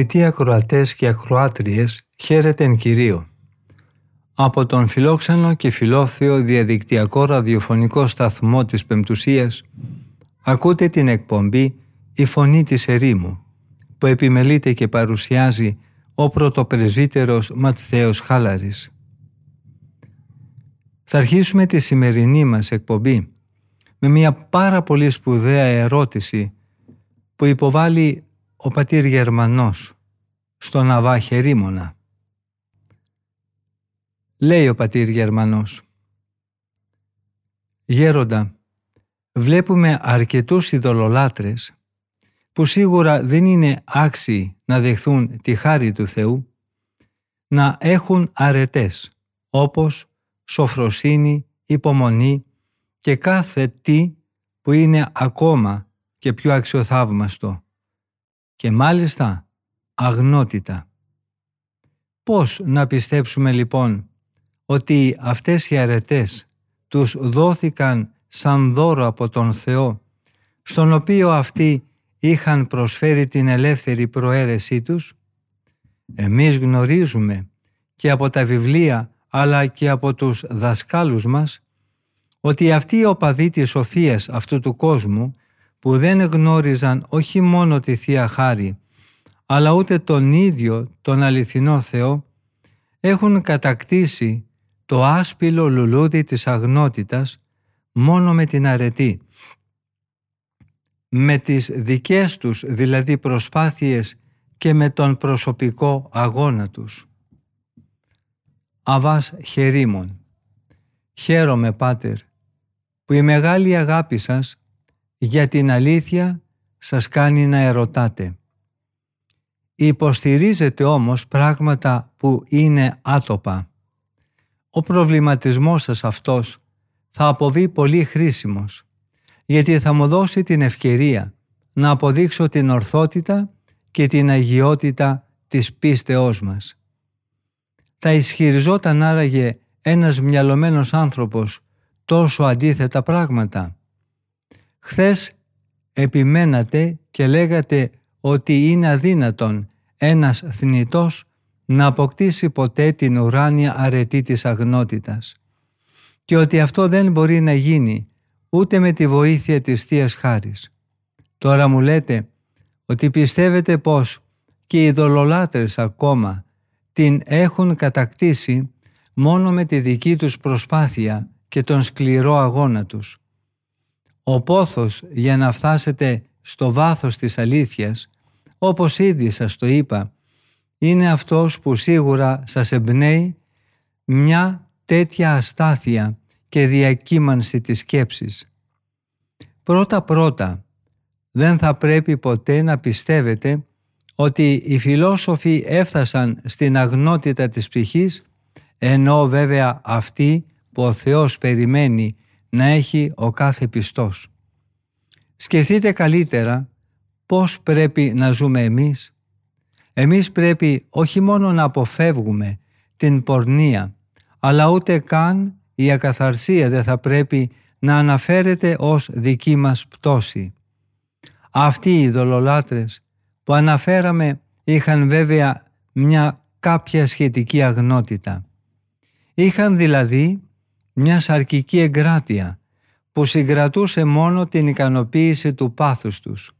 Αγαπητοί ακροατές και ακροάτριες, χαίρετε εν Κυρίω. Από τον φιλόξενο και φιλόθεο διαδικτυακό ραδιοφωνικό σταθμό της Πεμπτουσίας ακούτε την εκπομπή «Η Φωνή της Ερήμου» που επιμελείται και παρουσιάζει ο πρωτοπρεσβύτερος Ματθαίος Χάλαρης. Θα αρχίσουμε τη σημερινή μας εκπομπή με μια πάρα πολύ σπουδαία ερώτηση που υποβάλλει ο πατήρ Γερμανός στον Αβά Χερίμωνα. Λέει ο πατήρ Γερμανός «Γέροντα, βλέπουμε αρκετούς ειδωλολάτρες που σίγουρα δεν είναι άξιοι να δεχθούν τη χάρη του Θεού, να έχουν αρετές όπως σοφροσύνη, υπομονή και κάθε τι που είναι ακόμα και πιο αξιοθαύμαστο και μάλιστα αγνότητα. Πώς να πιστέψουμε λοιπόν ότι αυτές οι αρετές τους δόθηκαν σαν δώρο από τον Θεό, στον οποίο αυτοί είχαν προσφέρει την ελεύθερη προαίρεσή τους; Εμείς γνωρίζουμε και από τα βιβλία αλλά και από τους δασκάλους μας ότι αυτοί οι οπαδοί της σοφίας αυτού του κόσμου που δεν γνώριζαν όχι μόνο τη Θεία Χάρη αλλά ούτε τον ίδιο τον αληθινό Θεό έχουν κατακτήσει το άσπυλο λουλούδι της αγνότητας μόνο με την αρετή. Με τις δικές τους δηλαδή προσπάθειες και με τον προσωπικό αγώνα τους. Αβάς Χερίμων Χαίρομαι, Πάτερ, που η μεγάλη αγάπη σας για την αλήθεια σας κάνει να ερωτάτε. Υποστηρίζετε όμως πράγματα που είναι άτοπα. Ο προβληματισμός σας αυτός θα αποβεί πολύ χρήσιμος, γιατί θα μου δώσει την ευκαιρία να αποδείξω την ορθότητα και την αγιότητα της πίστεώς μας. Θα ισχυριζόταν άραγε ένας μυαλωμένος άνθρωπος τόσο αντίθετα πράγματα. Χθες επιμένατε και λέγατε ότι είναι αδύνατον ένας θνητός να αποκτήσει ποτέ την ουράνια αρετή της αγνότητας και ότι αυτό δεν μπορεί να γίνει ούτε με τη βοήθεια της θείας Χάρης. Τώρα μου λέτε ότι πιστεύετε πως και οι δολολάτρες ακόμα την έχουν κατακτήσει μόνο με τη δική τους προσπάθεια και τον σκληρό αγώνα τους. Ο πόθος για να φτάσετε στο βάθος της αλήθειας, όπως ήδη σας το είπα, είναι αυτός που σίγουρα σας εμπνέει μια τέτοια αστάθεια και διακύμανση της σκέψης. Πρώτα-πρώτα, δεν θα πρέπει ποτέ να πιστεύετε ότι οι φιλόσοφοι έφτασαν στην αγνότητα της ψυχής, ενώ βέβαια αυτή που ο Θεός περιμένει να έχει ο κάθε πιστός. Σκεφτείτε καλύτερα πώς πρέπει να ζούμε εμείς. Εμείς πρέπει όχι μόνο να αποφεύγουμε την πορνεία, αλλά ούτε καν η ακαθαρσία δεν θα πρέπει να αναφέρεται ως δική μας πτώση. Αυτοί οι δολολάτρες που αναφέραμε είχαν βέβαια μια κάποια σχετική αγνότητα. Είχαν δηλαδή μια σαρκική εγκράτεια που συγκρατούσε μόνο την ικανοποίηση του πάθους τους.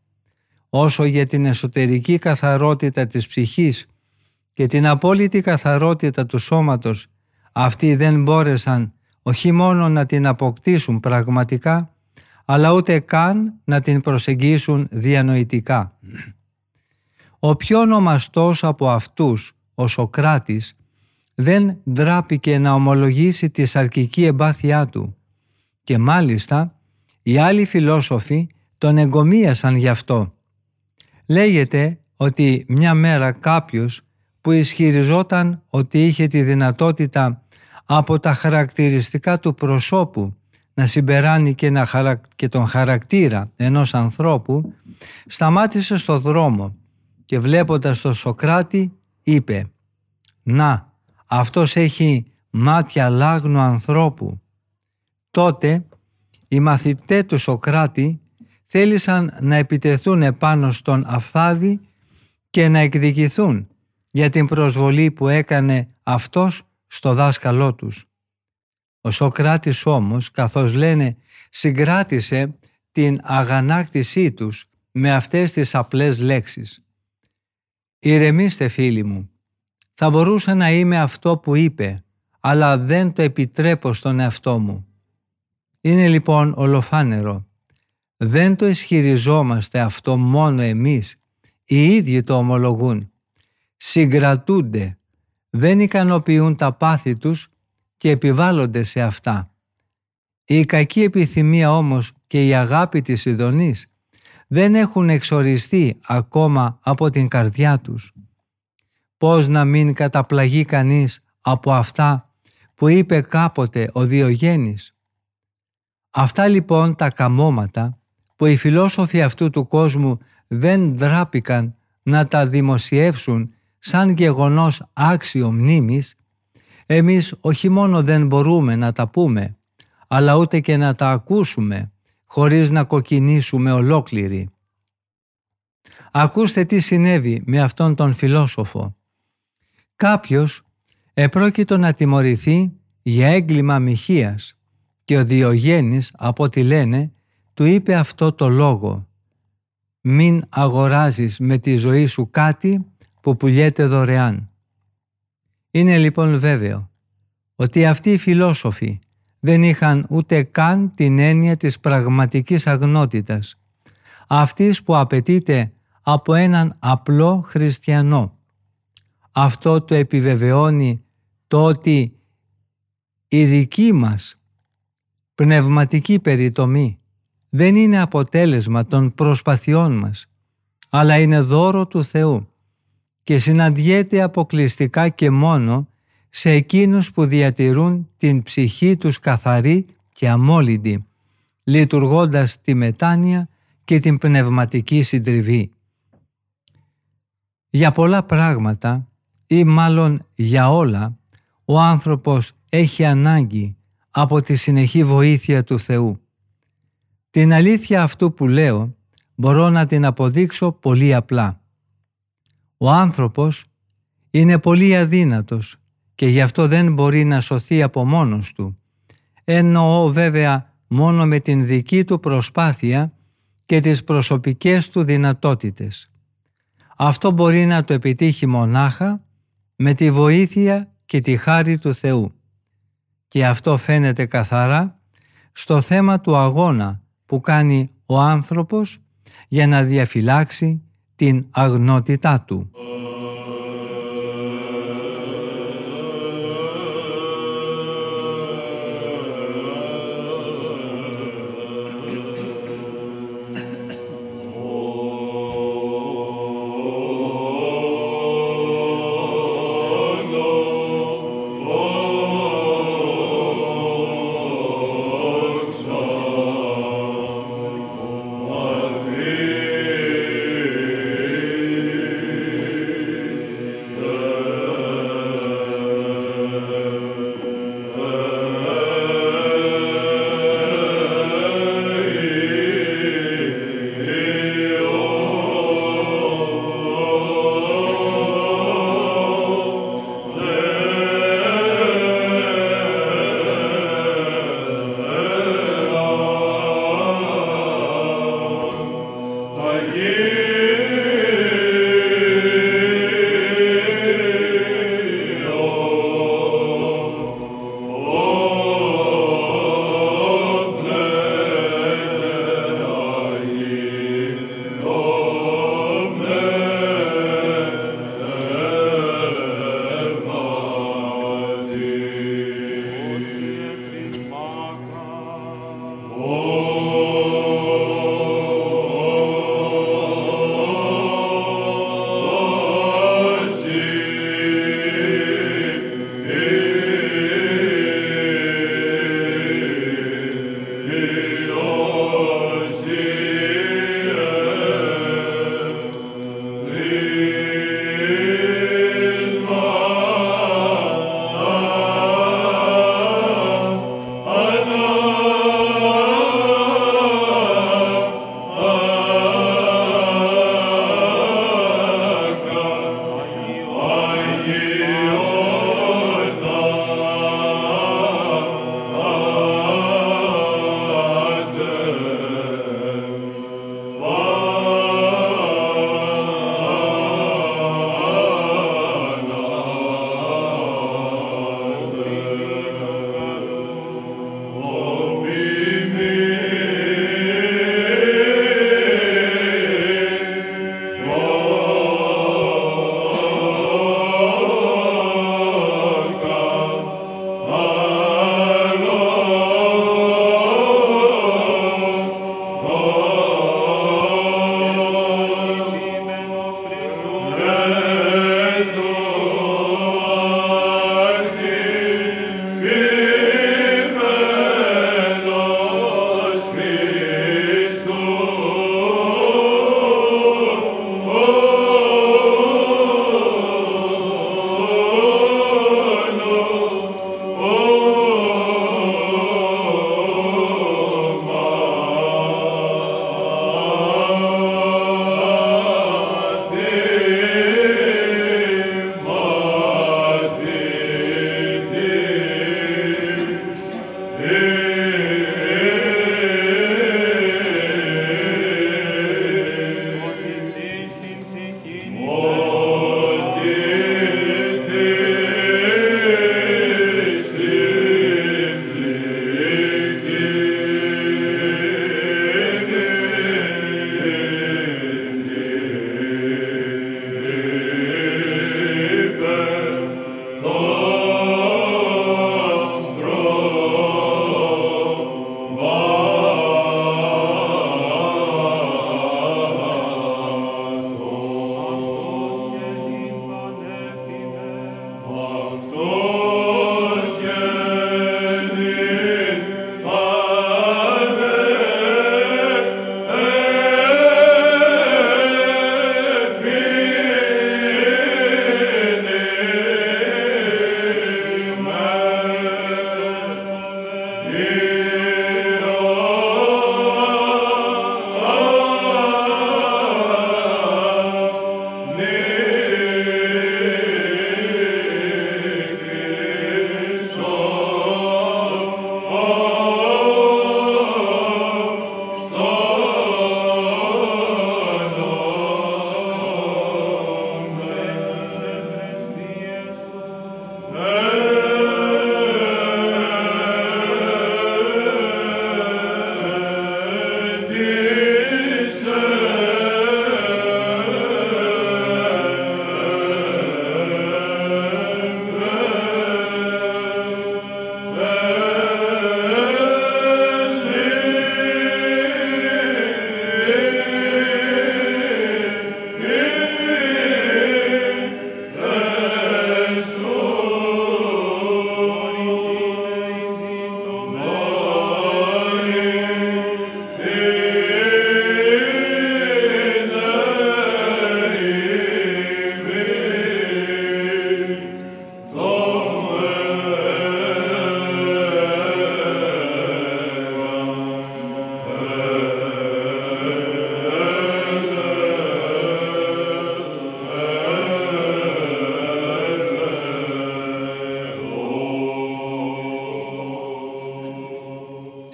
Όσο για την εσωτερική καθαρότητα της ψυχής και την απόλυτη καθαρότητα του σώματος, αυτοί δεν μπόρεσαν όχι μόνο να την αποκτήσουν πραγματικά, αλλά ούτε καν να την προσεγγίσουν διανοητικά. Ο πιο ονομαστός από αυτούς, ο Σοκράτης, δεν ντράπηκε να ομολογήσει τη σαρκική εμπάθειά του και μάλιστα οι άλλοι φιλόσοφοι τον εγκομίασαν γι' αυτό. Λέγεται ότι μια μέρα κάποιος που ισχυριζόταν ότι είχε τη δυνατότητα από τα χαρακτηριστικά του προσώπου να συμπεράνει και, να και τον χαρακτήρα ενός ανθρώπου, σταμάτησε στο δρόμο και βλέποντας τον Σοκράτη είπε «Να, αυτός έχει μάτια λάγνου ανθρώπου». Τότε οι μαθητές του Σοκράτη θέλησαν να επιτεθούν επάνω στον Αφθάδη και να εκδικηθούν για την προσβολή που έκανε αυτός στο δάσκαλό τους. Ο Σοκράτης όμως, καθώς λένε, συγκράτησε την αγανάκτησή τους με αυτές τις απλές λέξεις. «Ηρεμήστε φίλοι μου, θα μπορούσα να είμαι αυτό που είπε, αλλά δεν το επιτρέπω στον εαυτό μου. Είναι λοιπόν ολοφάνερο. Δεν το ισχυριζόμαστε αυτό μόνο εμείς, οι ίδιοι το ομολογούν. Συγκρατούνται, δεν ικανοποιούν τα πάθη τους και επιβάλλονται σε αυτά. Η κακή επιθυμία όμως και η αγάπη της ειδονής δεν έχουν εξοριστεί ακόμα από την καρδιά τους. Πώς να μην καταπλαγεί κανείς από αυτά που είπε κάποτε ο Διογέννης. Αυτά λοιπόν τα καμώματα που οι φιλόσοφοι αυτού του κόσμου δεν δράπηκαν να τα δημοσιεύσουν σαν γεγονός άξιο μνήμης, εμείς όχι μόνο δεν μπορούμε να τα πούμε, αλλά ούτε και να τα ακούσουμε χωρίς να κοκκινήσουμε ολόκληροι. Ακούστε τι συνέβη με αυτόν τον φιλόσοφο. Κάποιος επρόκειτο να τιμωρηθεί για έγκλημα μοιχείας και ο Διογέννης, από ό,τι λένε, του είπε αυτό το λόγο «Μην αγοράζεις με τη ζωή σου κάτι που πουλιέται δωρεάν». Είναι λοιπόν βέβαιο ότι αυτοί οι φιλόσοφοι δεν είχαν ούτε καν την έννοια της πραγματικής αγνότητας, αυτής που απαιτείται από έναν απλό χριστιανό. Αυτό το επιβεβαιώνει το ότι η δική μας πνευματική περιτομή δεν είναι αποτέλεσμα των προσπαθειών μας, αλλά είναι δώρο του Θεού και συναντιέται αποκλειστικά και μόνο σε εκείνους που διατηρούν την ψυχή τους καθαρή και αμόλυντη, λειτουργώντας τη μετάνοια και την πνευματική συντριβή. Για πολλά πράγματα ή μάλλον για όλα, ο άνθρωπος έχει ανάγκη από τη συνεχή βοήθεια του Θεού. Την αλήθεια αυτού που λέω μπορώ να την αποδείξω πολύ απλά. Ο άνθρωπος είναι πολύ αδύνατος και γι' αυτό δεν μπορεί να σωθεί από μόνος του. Εννοώ βέβαια μόνο με την δική του προσπάθεια και τις προσωπικές του δυνατότητες. Αυτό μπορεί να το επιτύχει μονάχα με τη βοήθεια και τη χάρη του Θεού. Και αυτό φαίνεται καθαρά στο θέμα του αγώνα που κάνει ο άνθρωπος για να διαφυλάξει την αγνότητά του.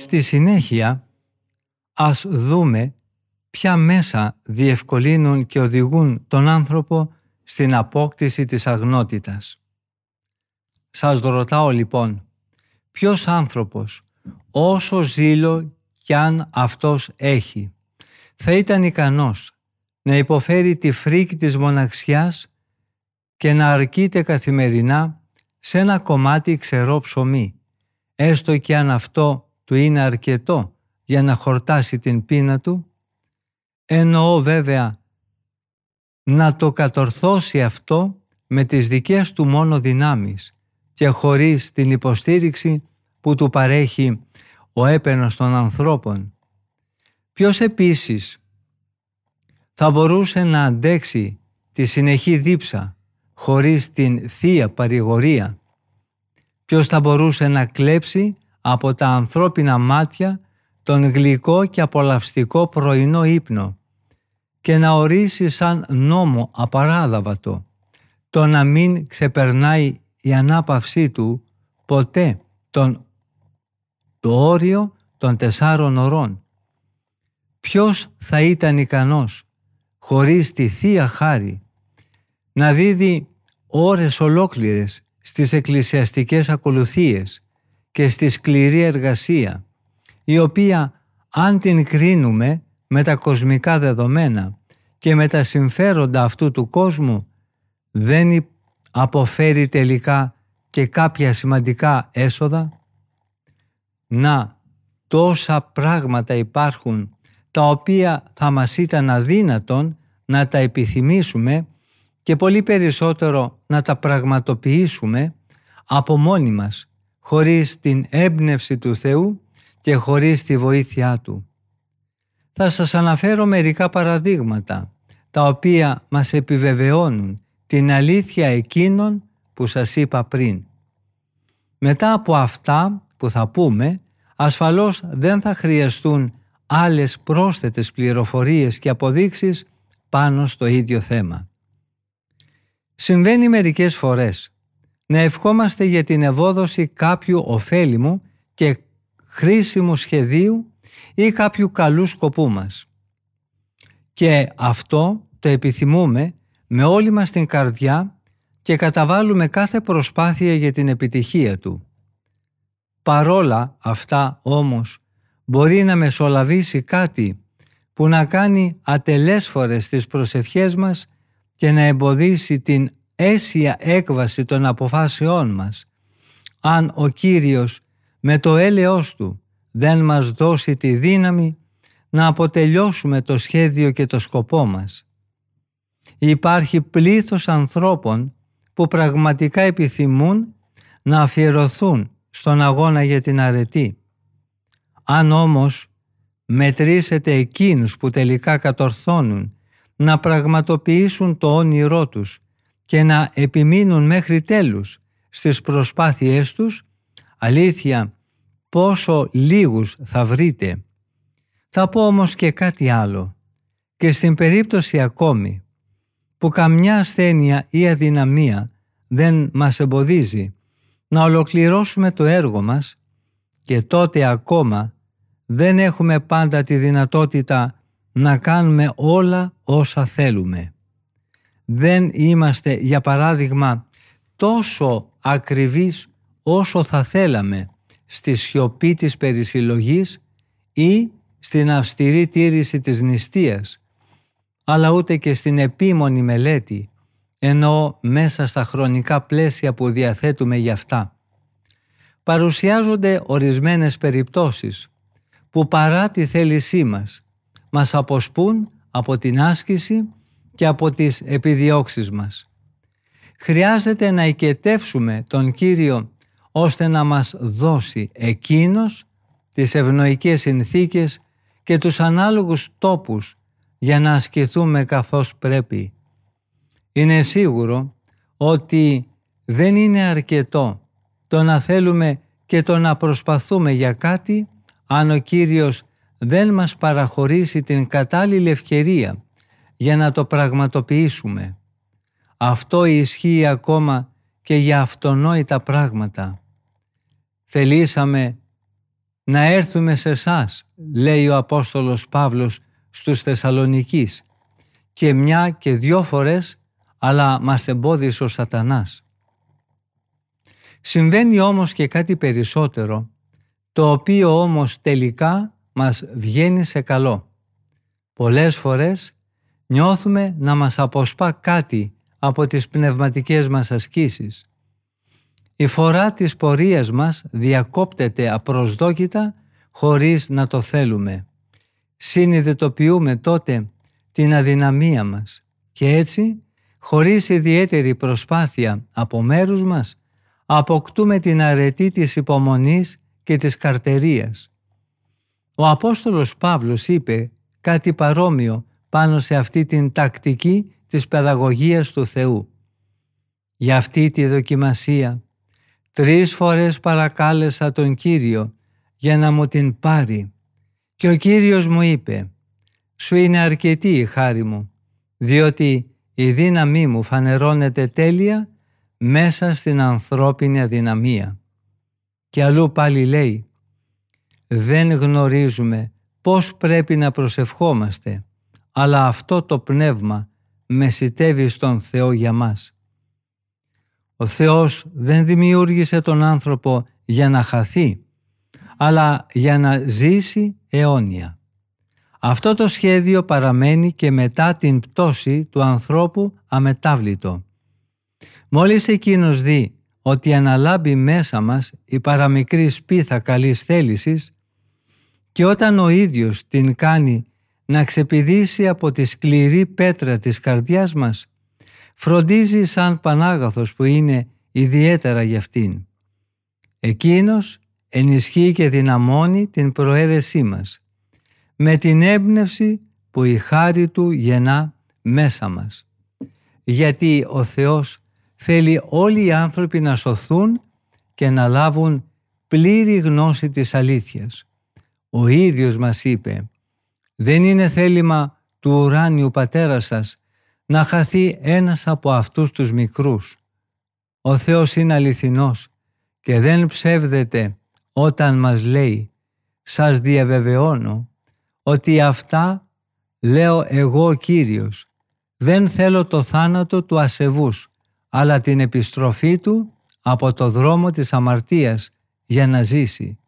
Στη συνέχεια, ας δούμε ποια μέσα διευκολύνουν και οδηγούν τον άνθρωπο στην απόκτηση της αγνότητας. Σας ρωτάω λοιπόν, ποιος άνθρωπος, όσο ζήλο κι αν αυτός έχει, θα ήταν ικανός να υποφέρει τη φρίκη της μοναξιάς και να αρκείται καθημερινά σε ένα κομμάτι ξερό ψωμί, έστω και αν αυτό του είναι αρκετό για να χορτάσει την πείνα του, εννοώ βέβαια να το κατορθώσει αυτό με τις δικές του μόνο δυνάμεις και χωρίς την υποστήριξη που του παρέχει ο έπαινος των ανθρώπων. Ποιος επίσης θα μπορούσε να αντέξει τη συνεχή δίψα χωρίς την θεία παρηγορία; Ποιος θα μπορούσε να κλέψει από τα ανθρώπινα μάτια τον γλυκό και απολαυστικό πρωινό ύπνο και να ορίσει σαν νόμο απαράδαβατο το να μην ξεπερνάει η ανάπαυσή του ποτέ τον, το όριο των τεσσάρων ωρών. Ποιος θα ήταν ικανός χωρίς τη Θεία Χάρη να δίδει ώρες ολόκληρες στις εκκλησιαστικές ακολουθίες και στη σκληρή εργασία, η οποία αν την κρίνουμε με τα κοσμικά δεδομένα και με τα συμφέροντα αυτού του κόσμου, δεν αποφέρει τελικά και κάποια σημαντικά έσοδα; Να, τόσα πράγματα υπάρχουν τα οποία θα μας ήταν αδύνατον να τα επιθυμήσουμε και πολύ περισσότερο να τα πραγματοποιήσουμε από μόνοι μας, χωρίς την έμπνευση του Θεού και χωρίς τη βοήθειά Του. Θα σας αναφέρω μερικά παραδείγματα, τα οποία μας επιβεβαιώνουν την αλήθεια εκείνων που σας είπα πριν. Μετά από αυτά που θα πούμε, ασφαλώς δεν θα χρειαστούν άλλες πρόσθετες πληροφορίες και αποδείξεις πάνω στο ίδιο θέμα. Συμβαίνει μερικές φορές να ευχόμαστε για την ευόδοση κάποιου ωφέλιμου και χρήσιμου σχεδίου ή κάποιου καλού σκοπού μας. Και αυτό το επιθυμούμε με όλη μας την καρδιά και καταβάλουμε κάθε προσπάθεια για την επιτυχία του. Παρόλα αυτά όμως μπορεί να μεσολαβήσει κάτι που να κάνει ατελέσφορες τις προσευχές μας και να εμποδίσει την αίσια έκβαση των αποφάσεών μας, αν ο Κύριος με το έλεος Του δεν μας δώσει τη δύναμη να αποτελειώσουμε το σχέδιο και το σκοπό μας. Υπάρχει πλήθος ανθρώπων που πραγματικά επιθυμούν να αφιερωθούν στον αγώνα για την αρετή. Αν όμως μετρήσετε εκείνους που τελικά κατορθώνουν να πραγματοποιήσουν το όνειρό τους και να επιμείνουν μέχρι τέλους στις προσπάθειές τους, αλήθεια πόσο λίγους θα βρείτε. Θα πω όμως και κάτι άλλο. Και στην περίπτωση ακόμη που καμιά ασθένεια ή αδυναμία δεν μας εμποδίζει να ολοκληρώσουμε το έργο μας και τότε ακόμα δεν έχουμε πάντα τη δυνατότητα να κάνουμε όλα όσα θέλουμε. Δεν είμαστε, για παράδειγμα, τόσο ακριβείς όσο θα θέλαμε στη σιωπή της περισυλλογής ή στην αυστηρή τήρηση της νηστείας, αλλά ούτε και στην επίμονη μελέτη, ενώ μέσα στα χρονικά πλαίσια που διαθέτουμε για αυτά. Παρουσιάζονται ορισμένες περιπτώσεις που παρά τη θέλησή μας μας αποσπούν από την άσκηση και από τις επιδιώξεις μας. Χρειάζεται να οικετεύσουμε τον Κύριο ώστε να μας δώσει Εκείνος τις ευνοϊκές συνθήκες και τους ανάλογους τόπους για να ασκηθούμε καθώς πρέπει. Είναι σίγουρο ότι δεν είναι αρκετό το να θέλουμε και το να προσπαθούμε για κάτι αν ο Κύριος δεν μας παραχωρήσει την κατάλληλη ευκαιρία για να το πραγματοποιήσουμε. Αυτό ισχύει ακόμα και για αυτονόητα πράγματα. Θελήσαμε να έρθουμε σε εσάς, λέει ο Απόστολος Παύλος στους Θεσσαλονικείς και μια και δυο φορές αλλά μας εμπόδισε ο σατανάς. Συμβαίνει όμως και κάτι περισσότερο, το οποίο όμως τελικά μας βγαίνει σε καλό. Πολλές φορές νιώθουμε να μας αποσπά κάτι από τις πνευματικές μας ασκήσεις. Η φορά της πορείας μας διακόπτεται απροσδόκητα χωρίς να το θέλουμε. Συνειδητοποιούμε τότε την αδυναμία μας και έτσι, χωρίς ιδιαίτερη προσπάθεια από μέρους μας, αποκτούμε την αρετή της υπομονής και της καρτερίας. Ο Απόστολος Παύλος είπε κάτι παρόμοιο πάνω σε αυτή την τακτική της παιδαγωγίας του Θεού. Για αυτή τη δοκιμασία τρεις φορές παρακάλεσα τον Κύριο για να μου την πάρει και ο Κύριος μου είπε «Σου είναι αρκετή η χάρη μου, διότι η δύναμή μου φανερώνεται τέλεια μέσα στην ανθρώπινη αδυναμία». Και αλλού πάλι λέει «Δεν γνωρίζουμε πώς πρέπει να προσευχόμαστε, αλλά αυτό το πνεύμα μεσητεύει στον Θεό για μας. Ο Θεός δεν δημιούργησε τον άνθρωπο για να χαθεί, αλλά για να ζήσει αιώνια. Αυτό το σχέδιο παραμένει και μετά την πτώση του ανθρώπου αμετάβλητο. Μόλις εκείνος δει ότι αναλάμπει μέσα μας η παραμικρή σπίθα καλής θέλησης και όταν ο ίδιος την κάνει να ξεπηδήσει από τη σκληρή πέτρα της καρδιάς μας, φροντίζει σαν Πανάγαθος που είναι ιδιαίτερα για αυτήν. Εκείνος ενισχύει και δυναμώνει την προαίρεσή μας, με την έμπνευση που η χάρη Του γεννά μέσα μας. Γιατί ο Θεός θέλει όλοι οι άνθρωποι να σωθούν και να λάβουν πλήρη γνώση της αλήθειας. Ο ίδιος μας είπε «Δεν είναι θέλημα του ουράνιου πατέρα σας να χαθεί ένας από αυτούς τους μικρούς. Ο Θεός είναι αληθινός και δεν ψεύδεται όταν μας λέει «Σας διαβεβαιώνω ότι αυτά λέω εγώ ο Κύριος. Δεν θέλω το θάνατο του ασεβούς, αλλά την επιστροφή του από το δρόμο της αμαρτίας για να ζήσει.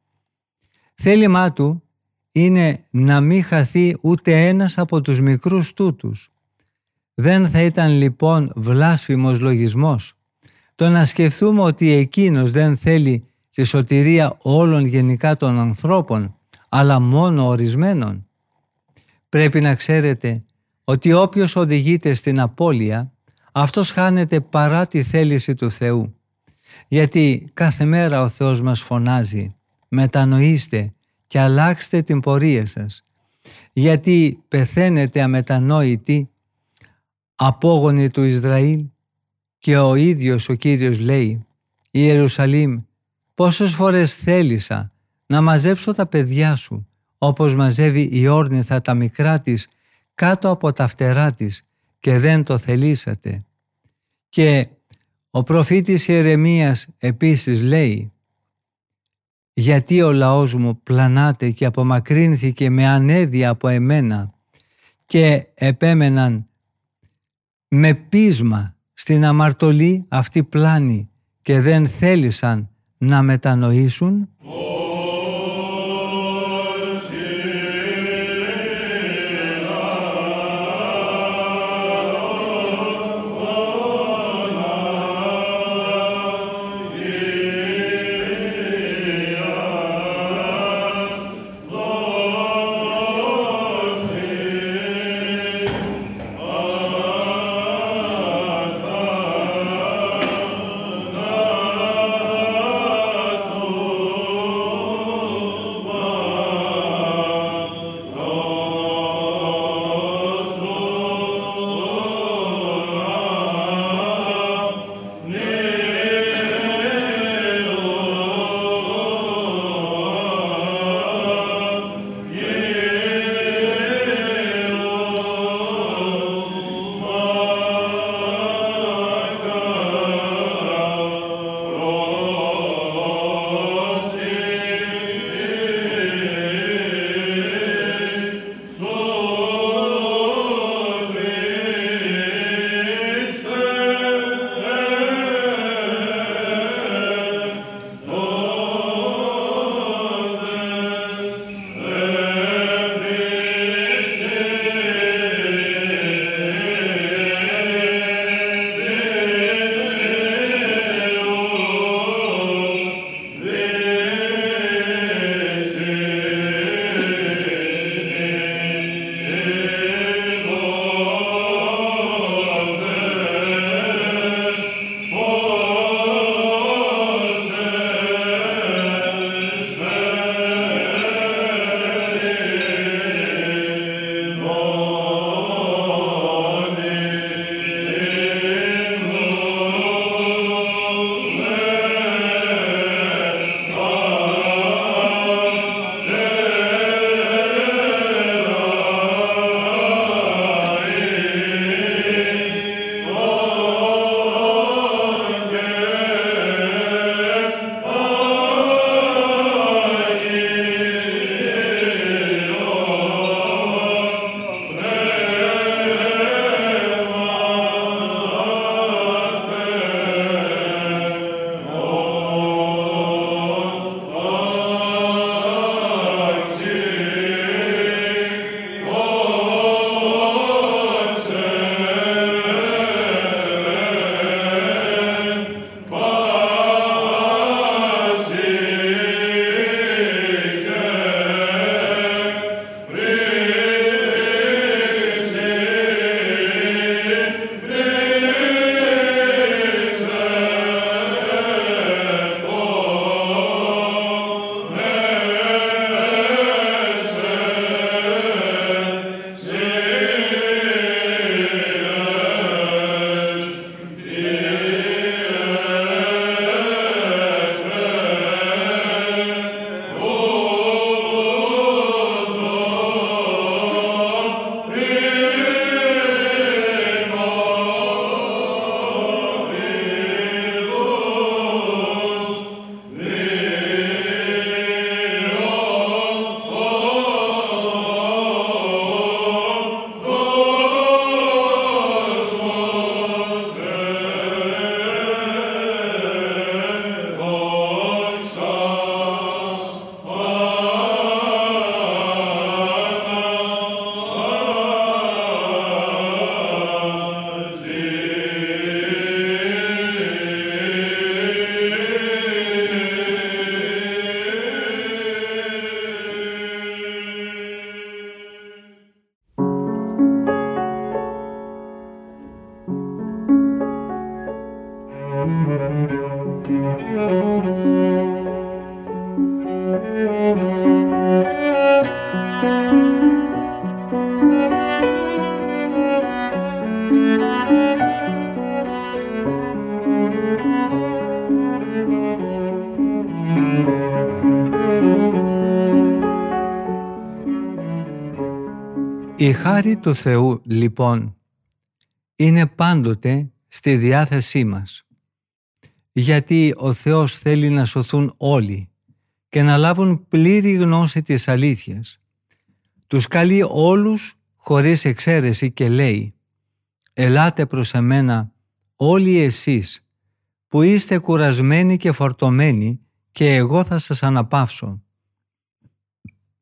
Θέλημά του είναι να μην χαθεί ούτε ένας από τους μικρούς τούτους. Δεν θα ήταν λοιπόν βλάσφημος λογισμός το να σκεφτούμε ότι εκείνος δεν θέλει τη σωτηρία όλων γενικά των ανθρώπων, αλλά μόνο ορισμένων. Πρέπει να ξέρετε ότι όποιος οδηγείται στην απώλεια, αυτός χάνεται παρά τη θέληση του Θεού. Γιατί κάθε μέρα ο Θεός μας φωνάζει «Μετανοήστε και αλλάξτε την πορεία σας». Γιατί πεθαίνετε αμετανόητοι, απόγονοι του Ισραήλ και ο ίδιος ο Κύριος λέει «Η Ιερουσαλήμ, πόσες φορές θέλησα να μαζέψω τα παιδιά σου, όπως μαζεύει η όρνηθα τα μικρά της κάτω από τα φτερά της και δεν το θελήσατε». Και ο προφήτης Ιερεμίας επίσης λέει «Γιατί ο λαός μου πλανάται και απομακρύνθηκε με ανέδεια από εμένα και επέμεναν με πείσμα στην αμαρτωλή αυτή πλάνη και δεν θέλησαν να μετανοήσουν χάρη του Θεού, λοιπόν, είναι πάντοτε στη διάθεσή μας. Γιατί ο Θεός θέλει να σωθούν όλοι και να λάβουν πλήρη γνώση της αλήθειας. Τους καλεί όλους χωρίς εξαίρεση και λέει «Ελάτε προς εμένα όλοι εσείς που είστε κουρασμένοι και φορτωμένοι και εγώ θα σας αναπαύσω».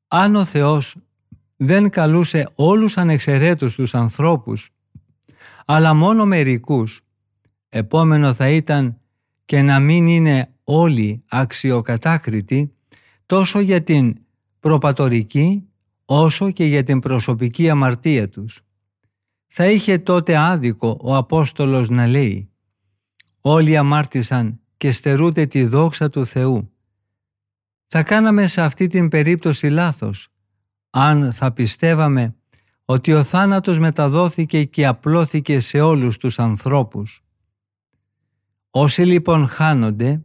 Αν ο Θεός δεν καλούσε όλους ανεξαιρέτους τους ανθρώπους, αλλά μόνο μερικούς. Επόμενο θα ήταν και να μην είναι όλοι αξιοκατάκριτοι τόσο για την προπατορική όσο και για την προσωπική αμαρτία τους. Θα είχε τότε άδικο ο Απόστολος να λέει «Όλοι αμάρτησαν και στερούνται τη δόξα του Θεού». Θα κάναμε σε αυτή την περίπτωση λάθος αν θα πιστεύαμε ότι ο θάνατος μεταδόθηκε και απλώθηκε σε όλους τους ανθρώπους. Όσοι λοιπόν χάνονται,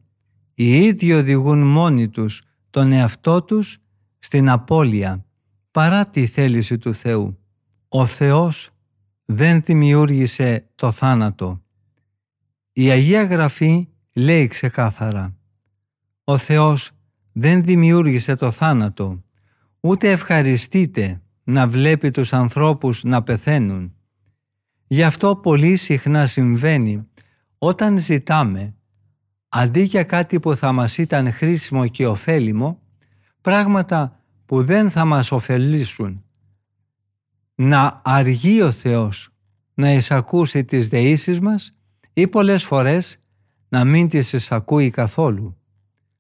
οι ίδιοι οδηγούν μόνοι τους τον εαυτό τους στην απώλεια παρά τη θέληση του Θεού. Ο Θεός δεν δημιούργησε το θάνατο. Η Αγία Γραφή λέει ξεκάθαρα «Ο Θεός δεν δημιούργησε το θάνατο, ούτε ευχαριστείτε να βλέπει τους ανθρώπους να πεθαίνουν. Γι' αυτό πολύ συχνά συμβαίνει όταν ζητάμε, αντί για κάτι που θα μας ήταν χρήσιμο και ωφέλιμο, πράγματα που δεν θα μας ωφελήσουν. Να αργεί ο Θεός να εισακούσει τις δεήσεις μας ή πολλές φορές να μην τις εισακούει καθόλου.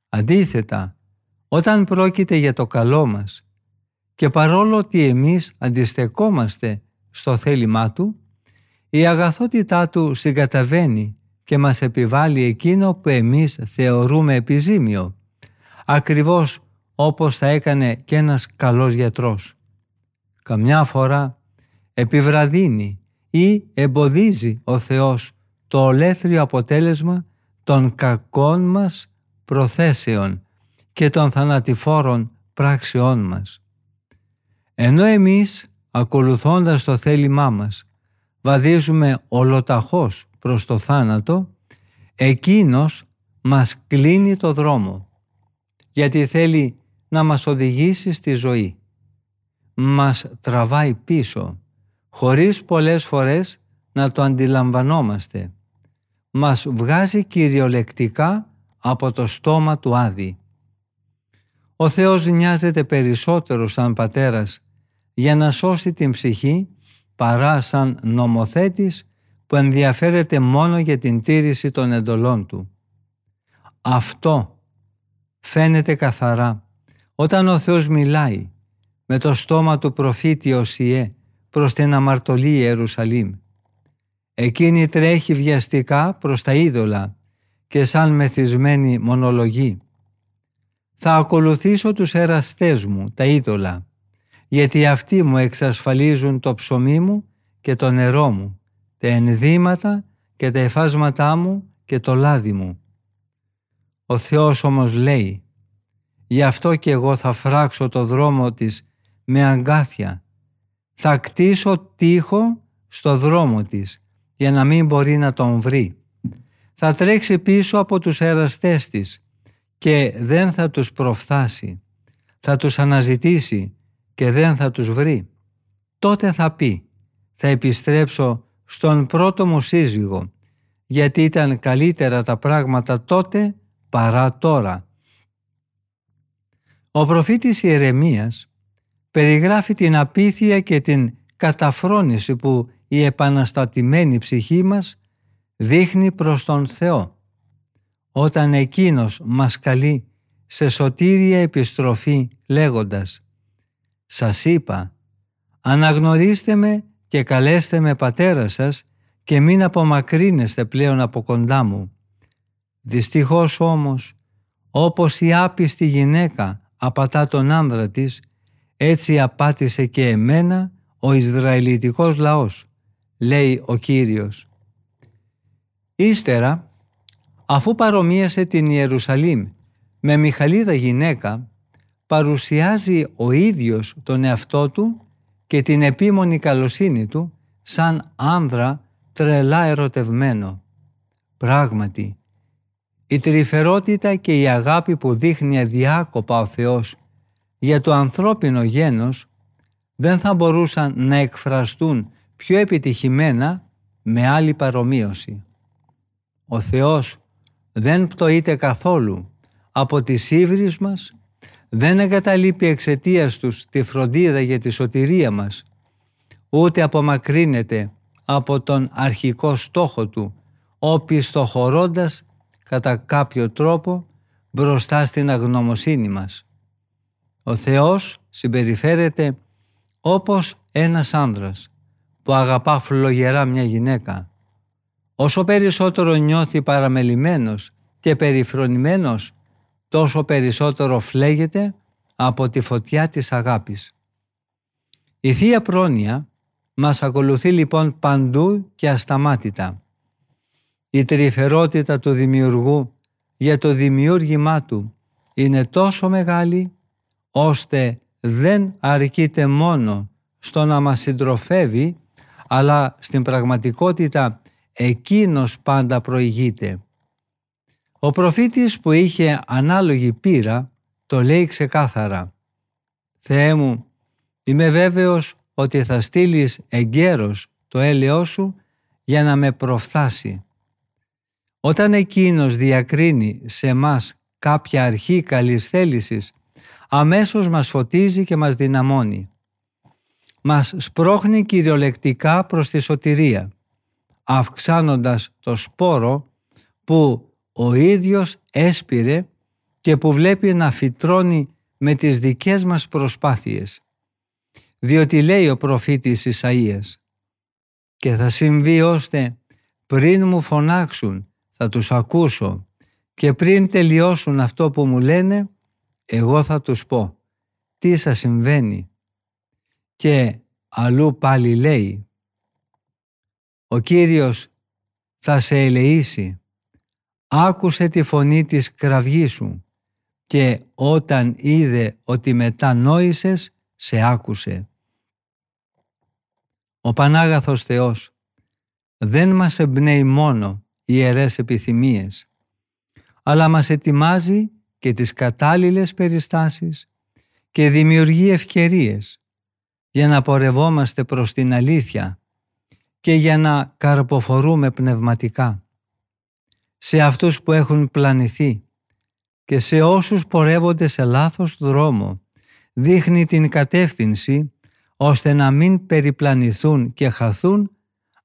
Αντίθετα, όταν πρόκειται για το καλό μας και παρόλο ότι εμείς αντιστεκόμαστε στο θέλημά Του, η αγαθότητά Του συγκαταβαίνει και μας επιβάλλει εκείνο που εμείς θεωρούμε επιζήμιο, ακριβώς όπως θα έκανε και ένας καλός γιατρός. Καμιά φορά επιβραδύνει ή εμποδίζει ο Θεός το ολέθριο αποτέλεσμα των κακών μας προθέσεων και των θανατηφόρων πράξεών μας. Ενώ εμείς, ακολουθώντας το θέλημά μας, βαδίζουμε ολοταχώς προς το θάνατο, εκείνος μας κλείνει το δρόμο, γιατί θέλει να μας οδηγήσει στη ζωή. Μας τραβάει πίσω, χωρίς πολλές φορές να το αντιλαμβανόμαστε. Μας βγάζει κυριολεκτικά από το στόμα του Άδη. Ο Θεός νοιάζεται περισσότερο σαν πατέρας για να σώσει την ψυχή παρά σαν νομοθέτης που ενδιαφέρεται μόνο για την τήρηση των εντολών του. Αυτό φαίνεται καθαρά όταν ο Θεός μιλάει με το στόμα του προφήτη Οσιέ προς την αμαρτωλή Ιερουσαλήμ. Εκείνη τρέχει βιαστικά προς τα είδωλα και σαν μεθυσμένη μονολογή. Θα ακολουθήσω τους εραστές μου, τα είδωλα, γιατί αυτοί μου εξασφαλίζουν το ψωμί μου και το νερό μου, τα ενδύματα και τα εφάσματά μου και το λάδι μου. Ο Θεός όμως λέει «Γι' αυτό και εγώ θα φράξω το δρόμο της με αγκάθια. Θα κτίσω τείχο στο δρόμο της για να μην μπορεί να τον βρει. Θα τρέξει πίσω από τους εραστές της και δεν θα τους προφθάσει. Θα τους αναζητήσει και δεν θα τους βρει. Τότε θα πει «Θα επιστρέψω στον πρώτο μου σύζυγο, γιατί ήταν καλύτερα τα πράγματα τότε παρά τώρα». Ο προφήτης Ιερεμίας περιγράφει την απίθεια και την καταφρόνηση που η επαναστατημένη ψυχή μας δείχνει προς τον Θεό όταν Εκείνος μας καλεί σε σωτήρια επιστροφή λέγοντας «Σας είπα, αναγνωρίστε με και καλέστε με πατέρα σας και μην απομακρύνεστε πλέον από κοντά μου. Δυστυχώς όμως, όπως η άπιστη γυναίκα απατά τον άνδρα της, έτσι απάτησε και εμένα ο Ισραηλιτικός λαός, λέει ο Κύριος. Ύστερα, αφού παρομοίασε την Ιερουσαλήμ με Μιχαλίδα γυναίκα, παρουσιάζει ο ίδιος τον εαυτό του και την επίμονη καλοσύνη του σαν άνδρα τρελά ερωτευμένο. Πράγματι, η τρυφερότητα και η αγάπη που δείχνει αδιάκοπα ο Θεός για το ανθρώπινο γένος δεν θα μπορούσαν να εκφραστούν πιο επιτυχημένα με άλλη παρομοίωση. Ο Θεός δεν πτωείται καθόλου από τις ύβρις μας, δεν εγκαταλείπει εξαιτίας τους τη φροντίδα για τη σωτηρία μας, ούτε απομακρύνεται από τον αρχικό στόχο του, οπισθοχωρώντας κατά κάποιο τρόπο μπροστά στην αγνωμοσύνη μας. Ο Θεός συμπεριφέρεται όπως ένας άνδρας που αγαπά φλογερά μια γυναίκα. Όσο περισσότερο νιώθει παραμελημένος και περιφρονημένος, τόσο περισσότερο φλέγεται από τη φωτιά της αγάπης. Η Θεία Πρόνοια μας ακολουθεί λοιπόν παντού και ασταμάτητα. Η τρυφερότητα του δημιουργού για το δημιούργημά του είναι τόσο μεγάλη ώστε δεν αρκείται μόνο στο να μας συντροφεύει αλλά στην πραγματικότητα εκείνος πάντα προηγείται. Ο προφήτης που είχε ανάλογη πείρα το λέει ξεκάθαρα «Θεέ μου, είμαι βέβαιος ότι θα στείλεις εγκαίρος το έλεος σου για να με προφθάσει. Όταν εκείνος διακρίνει σε μας κάποια αρχή καλής θέλησης, αμέσως μας φωτίζει και μας δυναμώνει. Μας σπρώχνει κυριολεκτικά προς τη σωτηρία, αυξάνοντας το σπόρο που ο ίδιος έσπηρε και που βλέπει να φυτρώνει με τις δικές μας προσπάθειες διότι λέει ο προφήτης Ισαΐας «Και θα συμβεί ώστε πριν μου φωνάξουν θα τους ακούσω και πριν τελειώσουν αυτό που μου λένε εγώ θα τους πω τι σας συμβαίνει». Και αλλού πάλι λέει «Ο Κύριος θα σε ελεήσει, άκουσε τη φωνή της κραυγής σου και όταν είδε ότι μετά νόησες, σε άκουσε. Ο Πανάγαθος Θεός δεν μας εμπνέει μόνο ιερές επιθυμίες, αλλά μας ετοιμάζει και τις κατάλληλες περιστάσεις και δημιουργεί ευκαιρίες για να πορευόμαστε προς την αλήθεια και για να καρποφορούμε πνευματικά. Σε αυτούς που έχουν πλανηθεί και σε όσους πορεύονται σε λάθος δρόμο δείχνει την κατεύθυνση ώστε να μην περιπλανηθούν και χαθούν,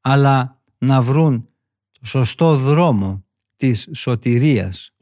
αλλά να βρουν το σωστό δρόμο της σωτηρίας.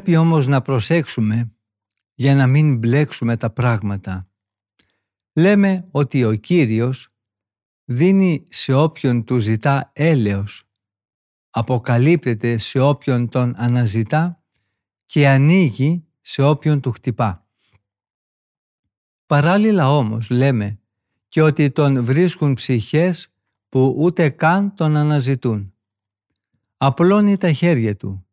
Πρέπει όμως να προσέξουμε για να μην μπλέξουμε τα πράγματα. Λέμε ότι ο Κύριος δίνει σε όποιον του ζητά έλεος, αποκαλύπτεται σε όποιον τον αναζητά και ανοίγει σε όποιον του χτυπά. Παράλληλα όμως λέμε και ότι τον βρίσκουν ψυχές που ούτε καν τον αναζητούν. Απλώνει τα χέρια του,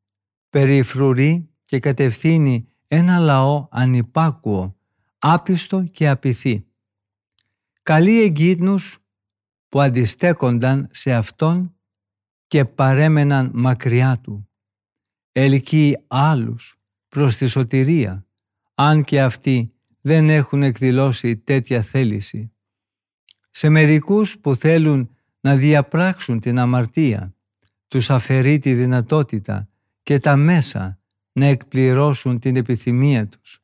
περιφρουρεί και κατευθύνει ένα λαό ανυπάκουο, άπιστο και απειθή. Καλοί εγκύτνους που αντιστέκονταν σε Αυτόν και παρέμεναν μακριά Του. Ελκύει άλλους προς τη σωτηρία, αν και αυτοί δεν έχουν εκδηλώσει τέτοια θέληση. Σε μερικούς που θέλουν να διαπράξουν την αμαρτία, τους αφαιρεί τη δυνατότητα και τα μέσα να εκπληρώσουν την επιθυμία τους.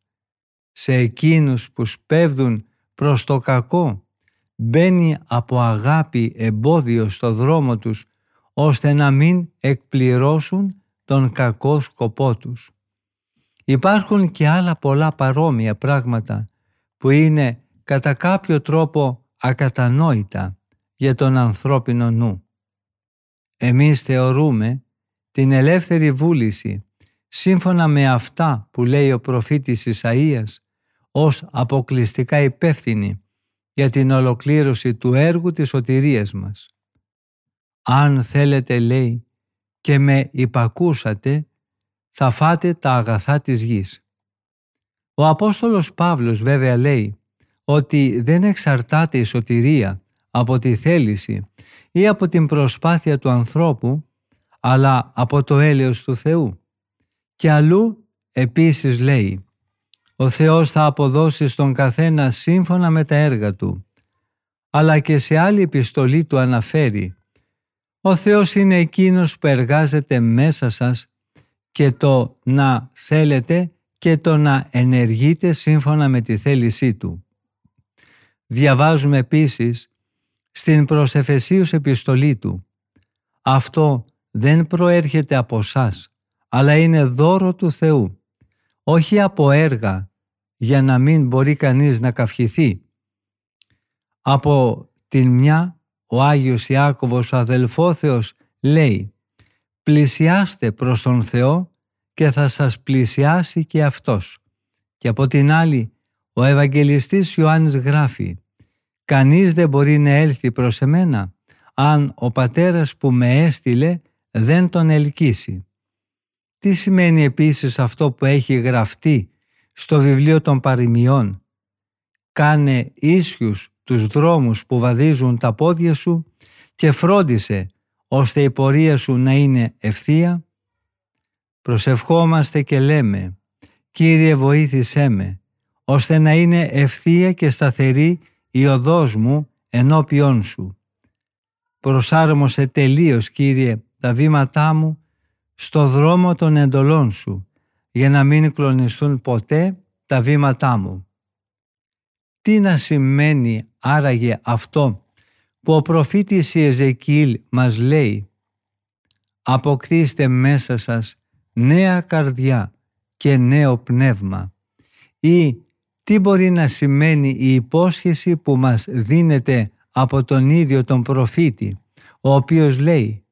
Σε εκείνους που σπέβδουν προς το κακό, μπαίνει από αγάπη εμπόδιο στο δρόμο τους, ώστε να μην εκπληρώσουν τον κακό σκοπό τους. Υπάρχουν και άλλα πολλά παρόμοια πράγματα που είναι κατά κάποιο τρόπο ακατανόητα για τον ανθρώπινο νου. Εμείς θεωρούμε την ελεύθερη βούληση σύμφωνα με αυτά που λέει ο προφήτης Ισαΐας ως αποκλειστικά υπεύθυνη για την ολοκλήρωση του έργου της σωτηρίας μας. Αν θέλετε λέει και με υπακούσατε θα φάτε τα αγαθά της γης. Ο Απόστολος Παύλος βέβαια λέει ότι δεν εξαρτάται η σωτηρία από τη θέληση ή από την προσπάθεια του ανθρώπου, αλλά από το έλεος του Θεού. Και αλλού επίσης λέει «Ο Θεός θα αποδώσει στον καθένα σύμφωνα με τα έργα Του». Αλλά και σε άλλη επιστολή Του αναφέρει «Ο Θεός είναι Εκείνος που εργάζεται μέσα σας και το να θέλετε και το να ενεργείτε σύμφωνα με τη θέλησή Του». Διαβάζουμε επίσης στην προσεφεσίους επιστολή Του «Αυτό δεν προέρχεται από σας, αλλά είναι δώρο του Θεού, όχι από έργα για να μην μπορεί κανείς να καυχηθεί. Από την μια ο Άγιος Ιάκωβος αδελφόθεος λέει «Πλησιάστε προς τον Θεό και θα σας πλησιάσει και Αυτός». Και από την άλλη ο Ευαγγελιστής Ιωάννης γράφει «Κανείς δεν μπορεί να έλθει προς εμένα αν ο Πατέρας που με έστειλε δεν τον ελκύσει». Τι σημαίνει επίσης αυτό που έχει γραφτεί στο βιβλίο των παροιμιών; Κάνε ίσιους τους δρόμους που βαδίζουν τα πόδια σου και φρόντισε ώστε η πορεία σου να είναι ευθεία. Προσευχόμαστε και λέμε «Κύριε βοήθησέ με» ώστε να είναι ευθεία και σταθερή η οδός μου ενώπιόν σου. Προσάρμοσε τελείως, Κύριε, τα βήματά μου στο δρόμο των εντολών σου, για να μην κλονιστούν ποτέ τα βήματά μου. Τι να σημαίνει άραγε αυτό που ο προφήτης Ιεζεκίλ μας λέει; «Αποκτήστε μέσα σας νέα καρδιά και νέο πνεύμα» ή τι μπορεί να σημαίνει η υπόσχεση που μας δίνεται από τον ίδιο τον προφήτη, ο οποίος λέει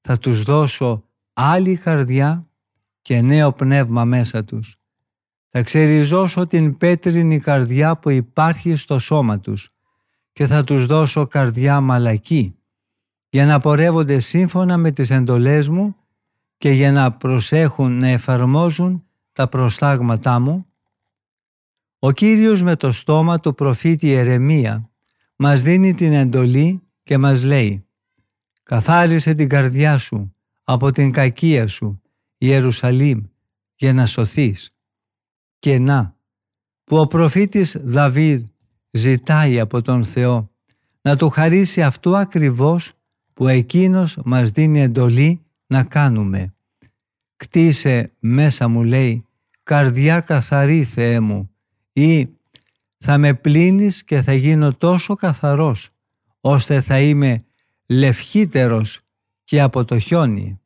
«Θα τους δώσω άλλη καρδιά και νέο πνεύμα μέσα τους. Θα ξεριζώσω την πέτρινη καρδιά που υπάρχει στο σώμα τους και θα τους δώσω καρδιά μαλακή για να πορεύονται σύμφωνα με τις εντολές μου και για να προσέχουν να εφαρμόζουν τα προστάγματά μου. Ο Κύριος με το στόμα του προφήτη Ερεμία μας δίνει την εντολή και μας λέει «Καθάρισε την καρδιά σου από την κακία σου, Ιερουσαλήμ, για να σωθείς. Και να, που ο προφήτης Δαβίδ ζητάει από τον Θεό να του χαρίσει αυτό ακριβώς που εκείνος μας δίνει εντολή να κάνουμε. Κτίσε μέσα μου λέει καρδιά καθαρή Θεέ μου ή θα με πλύνεις και θα γίνω τόσο καθαρός ώστε θα είμαι λευχύτερος και από το χιόνι.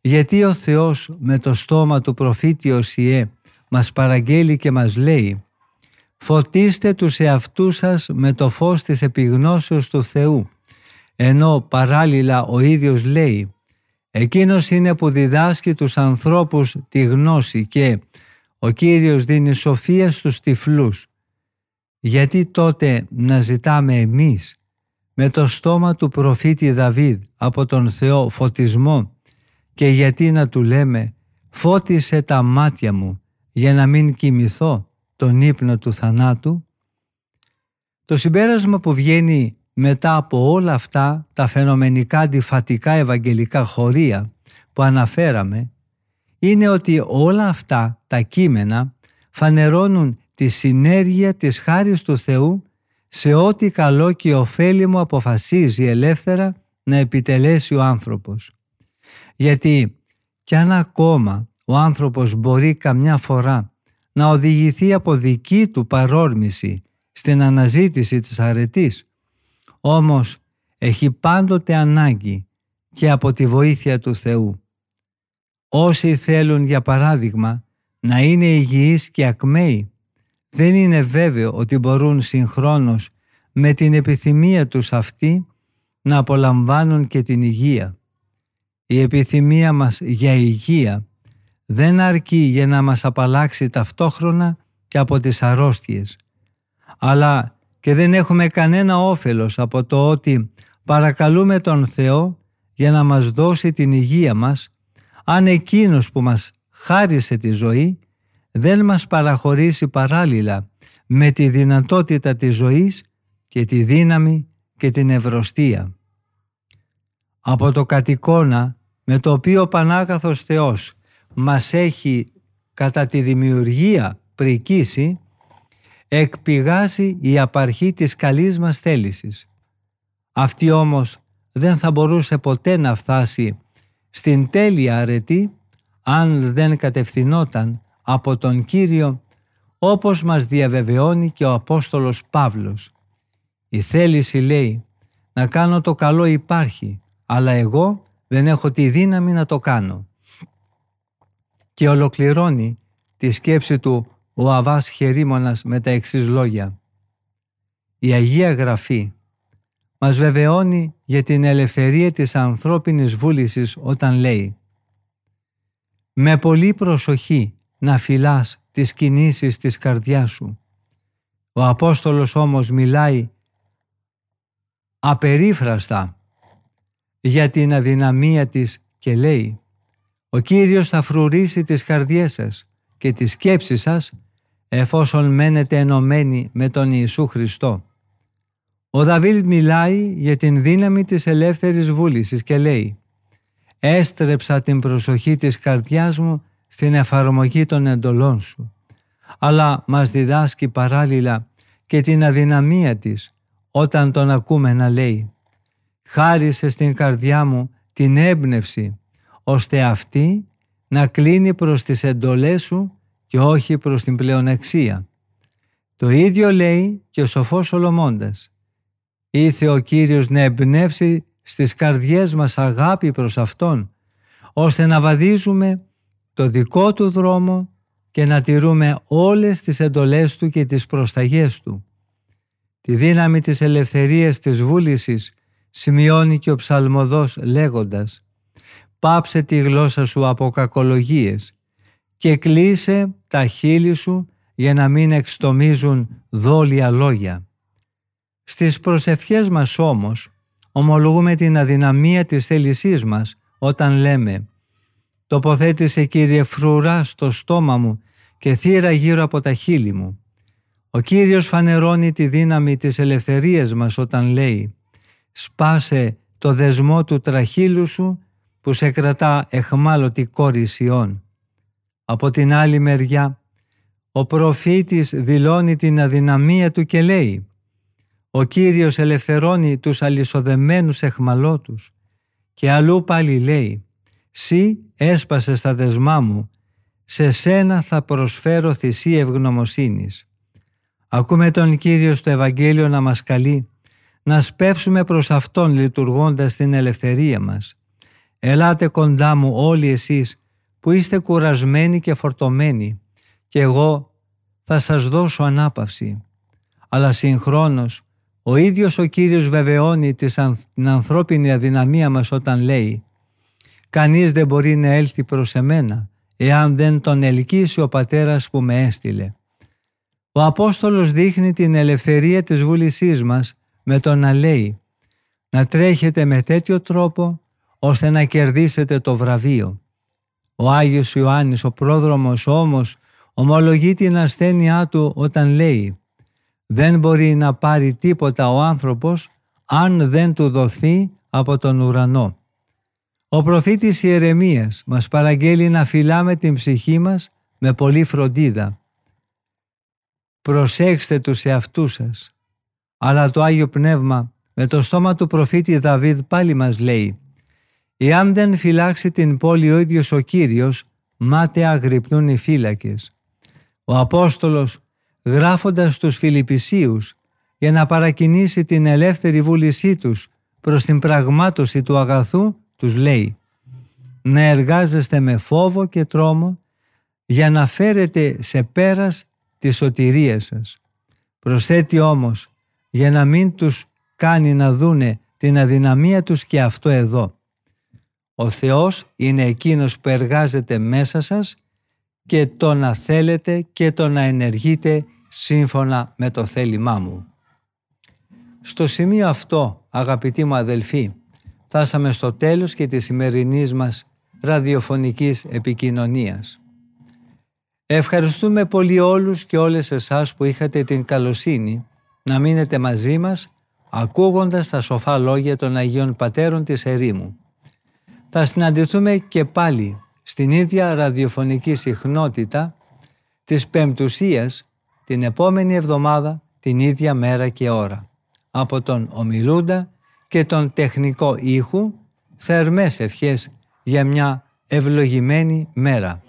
Γιατί ο Θεός με το στόμα του προφήτη Οσιέ μας παραγγέλει και μας λέει «Φωτίστε τους εαυτούς σας με το φως της επιγνώσεως του Θεού» ενώ παράλληλα ο ίδιος λέει «Εκείνος είναι που διδάσκει τους ανθρώπους τη γνώση και ο Κύριος δίνει σοφία στους τυφλούς». Γιατί τότε να ζητάμε εμείς με το στόμα του προφήτη Δαβίδ από τον Θεό φωτισμό και γιατί να του λέμε «Φώτισε τα μάτια μου για να μην κοιμηθώ τον ύπνο του θανάτου». Το συμπέρασμα που βγαίνει μετά από όλα αυτά τα φαινομενικά αντιφατικά ευαγγελικά χωρία που αναφέραμε είναι ότι όλα αυτά τα κείμενα φανερώνουν τη συνέργεια της χάρης του Θεού σε ό,τι καλό και ωφέλιμο αποφασίζει ελεύθερα να επιτελέσει ο άνθρωπος. Γιατί κι αν ακόμα ο άνθρωπος μπορεί καμιά φορά να οδηγηθεί από δική του παρόρμηση στην αναζήτηση της αρετής, όμως έχει πάντοτε ανάγκη και από τη βοήθεια του Θεού. Όσοι θέλουν για παράδειγμα να είναι υγιείς και ακμαίοι, δεν είναι βέβαιο ότι μπορούν συγχρόνως με την επιθυμία τους αυτή να απολαμβάνουν και την υγεία. Η επιθυμία μας για υγεία δεν αρκεί για να μας απαλλάξει ταυτόχρονα και από τις αρρώστιες, αλλά και δεν έχουμε κανένα όφελος από το ότι παρακαλούμε τον Θεό για να μας δώσει την υγεία μας, αν Εκείνος που μας χάρισε τη ζωή δεν μας παραχωρήσει παράλληλα με τη δυνατότητα της ζωής και τη δύναμη και την ευρωστία. Από το κατοικώνα με το οποίο ο Πανάγαθος Θεός μας έχει κατά τη δημιουργία πρικήσει, εκπηγάζει η απαρχή της καλής μας θέλησης. Αυτή όμως δεν θα μπορούσε ποτέ να φτάσει στην τέλεια αρετή αν δεν κατευθυνόταν από τον Κύριο όπως μας διαβεβαιώνει και ο Απόστολος Παύλος. Η θέληση λέει να κάνω το καλό υπάρχει, αλλά εγώ δεν έχω τη δύναμη να το κάνω. Και ολοκληρώνει τη σκέψη του ο Αβάς Χερίμωνας με τα εξής λόγια. Η Αγία Γραφή μας βεβαιώνει για την ελευθερία της ανθρώπινης βούλησης όταν λέει «Με πολύ προσοχή να φυλάς τις κινήσεις της καρδιάς σου». Ο Απόστολος όμως μιλάει απερίφραστα για την αδυναμία της και λέει «Ο Κύριος θα φρουρήσει τις καρδιές σας και τις σκέψεις σας εφόσον μένετε ενωμένοι με τον Ιησού Χριστό». Ο Δαβίλ μιλάει για την δύναμη της ελεύθερης βούλησης και λέει «Έστρεψα την προσοχή της καρδιάς μου στην εφαρμογή των εντολών σου». Αλλά μας διδάσκει παράλληλα και την αδυναμία της όταν τον ακούμε να λέει «Χάρισε στην καρδιά μου την έμπνευση, ώστε αυτή να κλείνει προς τις εντολές σου και όχι προς την πλεονεξία». Το ίδιο λέει και ο σοφός Σολομώντας. Ήθε ο Κύριος να εμπνεύσει στις καρδιές μας αγάπη προς Αυτόν, ώστε να βαδίζουμε το δικό Του δρόμο και να τηρούμε όλες τις εντολές Του και τις προσταγές Του. Τη δύναμη της ελευθερίας της βούλησης σημειώνει και ο ψαλμοδός λέγοντας «Πάψε τη γλώσσα σου από κακολογίες και κλείσε τα χείλη σου για να μην εξτομίζουν δόλια λόγια». Στις προσευχές μας όμως ομολογούμε την αδυναμία της θέλησής μας όταν λέμε «Τοποθέτησε Κύριε φρουρά στο στόμα μου και θύρα γύρω από τα χείλη μου». Ο Κύριος φανερώνει τη δύναμη της ελευθερίας μας όταν λέει «Σπάσε το δεσμό του τραχύλου σου που σε κρατά εχμάλωτη κόρη Σιών». Από την άλλη μεριά, ο προφήτης δηλώνει την αδυναμία του και λέει «Ο Κύριος ελευθερώνει τους αλυσοδεμένους εχμαλώτους» και αλλού πάλι λέει «Σύ έσπασε στα δεσμά μου, σε σένα θα προσφέρω θυσία ευγνωμοσύνης». Ακούμε τον Κύριο στο Ευαγγέλιο να μας καλεί να σπεύσουμε προς Αυτόν λειτουργώντας την ελευθερία μας. Ελάτε κοντά μου όλοι εσείς που είστε κουρασμένοι και φορτωμένοι και εγώ θα σας δώσω ανάπαυση. Αλλά συγχρόνως ο ίδιος ο Κύριος βεβαιώνει την ανθρώπινη αδυναμία μας όταν λέει «Κανείς δεν μπορεί να έλθει προς εμένα εάν δεν τον ελκύσει ο Πατέρας που με έστειλε». Ο Απόστολος δείχνει την ελευθερία της βούλησής μας με το να λέει να τρέχετε με τέτοιο τρόπο ώστε να κερδίσετε το βραβείο. Ο Άγιος Ιωάννης ο πρόδρομος όμως ομολογεί την ασθένειά του όταν λέει «Δεν μπορεί να πάρει τίποτα ο άνθρωπος αν δεν του δοθεί από τον ουρανό». Ο προφήτης Ιερεμίας μας παραγγέλει να φυλάμε την ψυχή μας με πολύ φροντίδα. Προσέξτε τους εαυτούς σας. Αλλά το Άγιο Πνεύμα με το στόμα του προφήτη Δαβίδ πάλι μας λέει «Εάν δεν φυλάξει την πόλη ο ίδιος ο Κύριος, μάταια αγρυπνούν οι φύλακες». Ο Απόστολος γράφοντας τους Φιλιππισίους για να παρακινήσει την ελεύθερη βούλησή τους προς την πραγμάτωση του αγαθού, τους λέει «Να εργάζεστε με φόβο και τρόμο για να φέρετε σε πέρας τη σωτηρία σας». Προσθέτει όμως για να μην τους κάνει να δούνε την αδυναμία τους και αυτό εδώ. Ο Θεός είναι Εκείνος που εργάζεται μέσα σας και το να θέλετε και το να ενεργείτε σύμφωνα με το θέλημά μου. Στο σημείο αυτό, αγαπητοί μου αδελφοί, φτάσαμε στο τέλος και της σημερινής μας ραδιοφωνικής επικοινωνίας. Ευχαριστούμε πολύ όλους και όλες εσάς που είχατε την καλοσύνη να μείνετε μαζί μας ακούγοντας τα σοφά λόγια των Αγίων Πατέρων της Ερήμου. Θα συναντηθούμε και πάλι στην ίδια ραδιοφωνική συχνότητα της Πεμπτουσίας την επόμενη εβδομάδα την ίδια μέρα και ώρα. Από τον ομιλούντα και τον τεχνικό ήχου θερμές ευχές για μια ευλογημένη μέρα.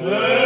Amen.